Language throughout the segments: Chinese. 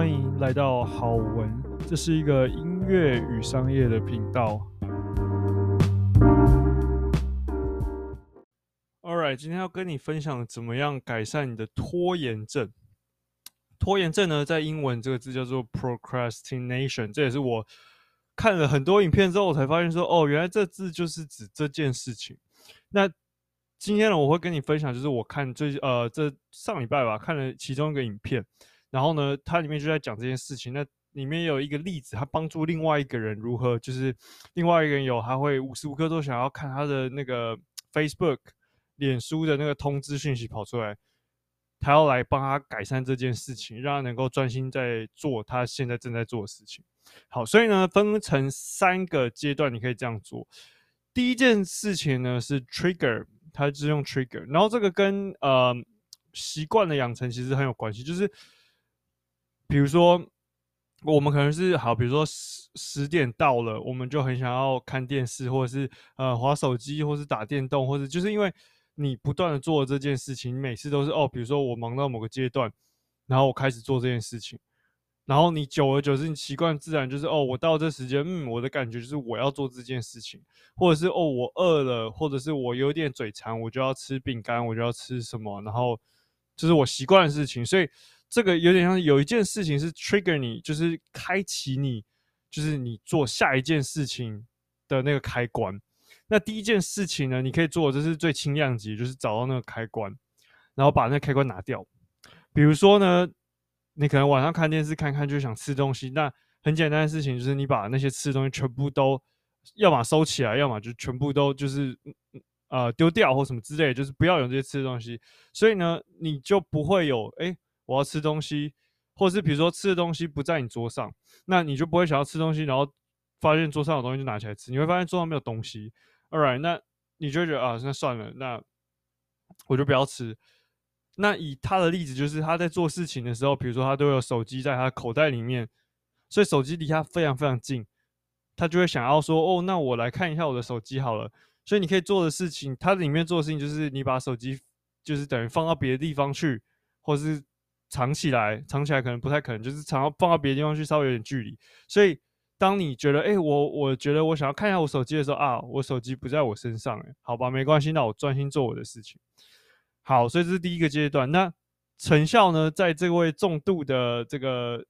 欢迎来到好文，这是一个音乐与商业的频道。Alright，今天要跟你分享怎么样改善你的拖延症。拖延症呢，在英文这个字叫做 procrastination，这也是我看了很多影片之后，我才发现说，哦，原来这字就是指这件事情。那今天呢，我会跟你分享，就是我看最呃这上礼拜吧，看了其中一个影片。然后呢，它里面就在讲这件事情。那里面有一个例子，他帮助另外一个人如何，就是另外一个人有他会无时无刻都想要看他的那个 Facebook、脸书的那个通知讯息跑出来，他要来帮他改善这件事情，让他能够专心在做他现在正在做的事情。好，所以呢，分成三个阶段，你可以这样做。第一件事情呢是 trigger，它是用 trigger，然后这个跟呃习惯的养成其实很有关系，就是。比如说，我们可能是好，比如说十十点到了，我们就很想要看电视，或者是呃划手机，或是打电动，或者就是因为你不断的做这件事情，每次都是哦，比如说我忙到某个阶段，然后我开始做这件事情，然后你久而久之，你习惯自然就是哦，我到这时间，嗯，我的感觉就是我要做这件事情，或者是哦，我饿了，或者是我有点嘴馋，我就要吃饼干，我就要吃什么，然后就是我习惯的事情，所以。这个有点像有一件事情是 trigger 你，就是开启你，就是你做下一件事情的那个开关。那第一件事情呢，你可以做，这是最轻量级，就是找到那个开关，然后把那个开关拿掉。比如说呢，你可能晚上看电视看看就想吃东西，那很简单的事情就是你把那些吃的东西全部都，要么收起来，要么就全部都就是呃丢掉或什么之类，就是不要有这些吃的东西。所以呢，你就不会有哎。诶我要吃东西，或是比如说吃的东西不在你桌上，那你就不会想要吃东西，然后发现桌上有东西就拿起来吃，你会发现桌上没有东西。All right，那你就觉得啊，那算了，那我就不要吃。那以他的例子，就是他在做事情的时候，比如说他都有手机在他口袋里面，所以手机离他非常非常近，他就会想要说，哦，那我来看一下我的手机好了。所以你可以做的事情，它里面做的事情就是你把手机就是等于放到别的地方去，或是。藏起来，藏起来可能不太可能，就是藏到放到别的地方去，稍微有点距离。所以，当你觉得，哎、我我觉得我想要看一下我手机的时候啊，我手机不在我身上，哎，好吧，没关系，那我专心做我的事情。好，所以这是第一个阶段。那成效呢，在这位重度的这个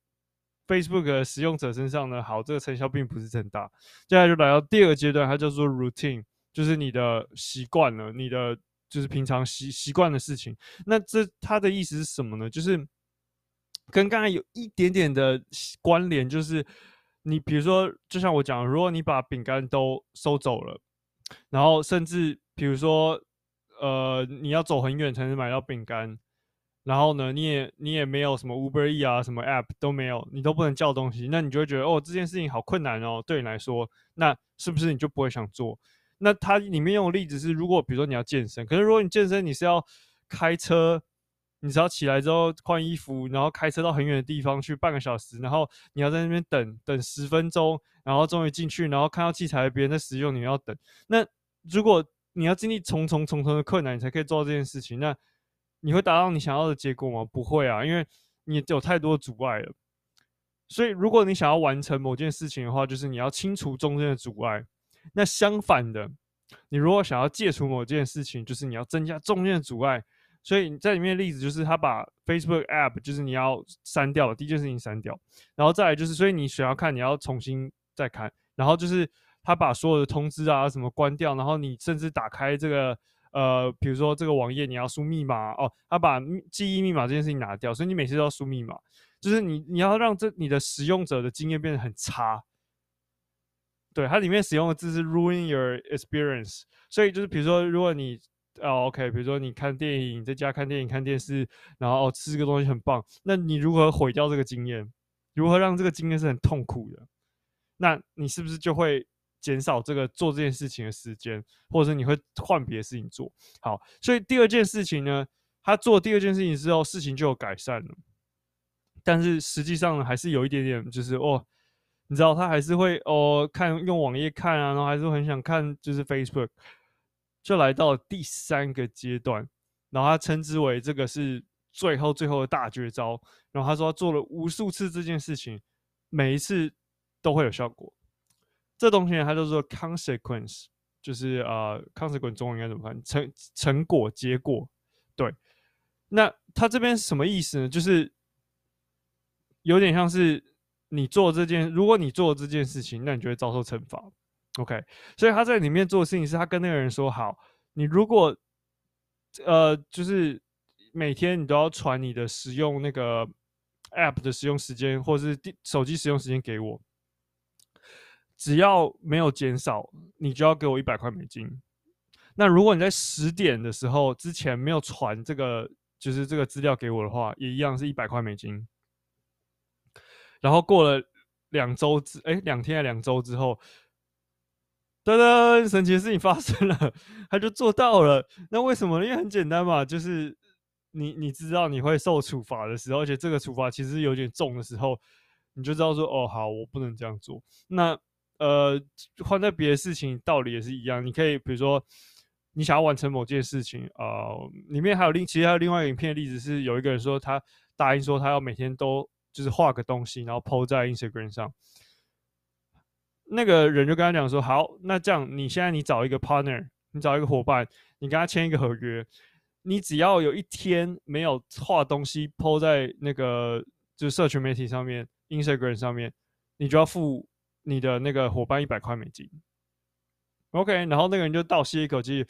Facebook 的使用者身上呢，好，这个成效并不是很大。接下来就来到第二个阶段，它叫做 routine，就是你的习惯了，你的。就是平常习习惯的事情，那这它的意思是什么呢？就是跟刚才有一点点的关联，就是你比如说，就像我讲，如果你把饼干都收走了，然后甚至比如说，呃，你要走很远才能买到饼干，然后呢，你也你也没有什么 Uber E 啊，什么 App 都没有，你都不能叫东西，那你就会觉得哦，这件事情好困难哦，对你来说，那是不是你就不会想做？那它里面用的例子是，如果比如说你要健身，可是如果你健身你是要开车，你只要起来之后换衣服，然后开车到很远的地方去半个小时，然后你要在那边等等十分钟，然后终于进去，然后看到器材别人在使用，你要等。那如果你要经历重重重重的困难，你才可以做到这件事情，那你会达到你想要的结果吗？不会啊，因为你有太多阻碍了。所以如果你想要完成某件事情的话，就是你要清除中间的阻碍。那相反的，你如果想要戒除某件事情，就是你要增加中间的阻碍。所以在里面的例子就是，他把 Facebook App 就是你要删掉，第一件事情删掉，然后再来就是，所以你想要看，你要重新再看，然后就是他把所有的通知啊什么关掉，然后你甚至打开这个呃，比如说这个网页你要输密码哦，他把记忆密码这件事情拿掉，所以你每次都要输密码，就是你你要让这你的使用者的经验变得很差。对，它里面使用的字是 ruin your experience，所以就是比如说，如果你哦 OK，比如说你看电影，在家看电影、看电视，然后哦吃个东西很棒，那你如何毁掉这个经验？如何让这个经验是很痛苦的？那你是不是就会减少这个做这件事情的时间，或者是你会换别的事情做？好，所以第二件事情呢，他做第二件事情之后，事情就有改善了，但是实际上，还是有一点点，就是哦。你知道他还是会哦看用网页看啊，然后还是很想看，就是 Facebook，就来到了第三个阶段，然后他称之为这个是最后最后的大绝招。然后他说他做了无数次这件事情，每一次都会有效果。这东西呢，它叫做 consequence，就是呃 consequence 中文应该怎么翻？成成果结果。对，那他这边什么意思呢？就是有点像是你做这件，如果你做这件事情，那你就会遭受惩罚。OK，所以他在里面做的事情是他跟那个人说：好，你如果呃，就是每天你都要传你的使用那个 App 的使用时间，或是手机使用时间给我，只要没有减少，你就要给我一百块美金。那如果你在十点的时候之前没有传这个，就是这个资料给我的话，也一样是一百块美金。然后过了两周之，哎，两天还两周之后。噔噔，神奇的事情发生了，他就做到了。那为什么呢？因为很简单嘛，就是你你知道你会受处罚的时候，而且这个处罚其实有点重的时候，你就知道说，哦，好，我不能这样做。那呃，换在别的事情，道理也是一样。你可以比如说，你想要完成某件事情，呃，里面还有另其实还有另外一个影片的例子是，有一个人说他答应说他要每天都就是画个东西，然后 po 在 Instagram 上。那个人就跟他讲说：“好，那这样，你现在你找一个 partner，你找一个伙伴，你跟他签一个合约，你只要有一天没有画东西 po 在那个就是社群媒体上面，Instagram 上面，你就要付你的那个伙伴一百块美金。OK，然后那个人就倒吸一口气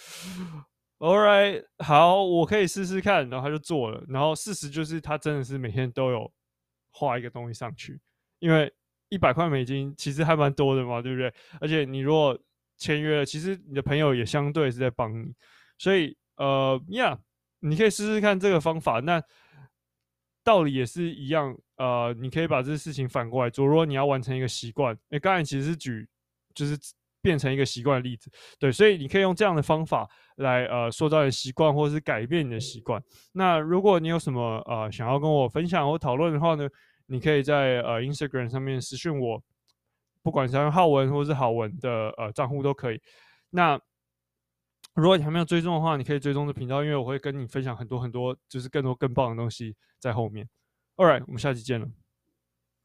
，All right，好，我可以试试看。然后他就做了，然后事实就是他真的是每天都有画一个东西上去，因为。”一百块美金其实还蛮多的嘛，对不对？而且你如果签约了，其实你的朋友也相对是在帮你，所以呃呀，yeah, 你可以试试看这个方法。那道理也是一样，呃，你可以把这事情反过来做。如果你要完成一个习惯，诶，刚才其实是举就是变成一个习惯的例子，对，所以你可以用这样的方法来呃塑造你的习惯，或者是改变你的习惯。那如果你有什么呃想要跟我分享或讨论的话呢？你可以在呃 Instagram 上面私讯我，不管是用浩文或是好文的呃账户都可以。那如果你还没有追踪的话，你可以追踪这频道，因为我会跟你分享很多很多，就是更多更棒的东西在后面。All right，我们下期见了。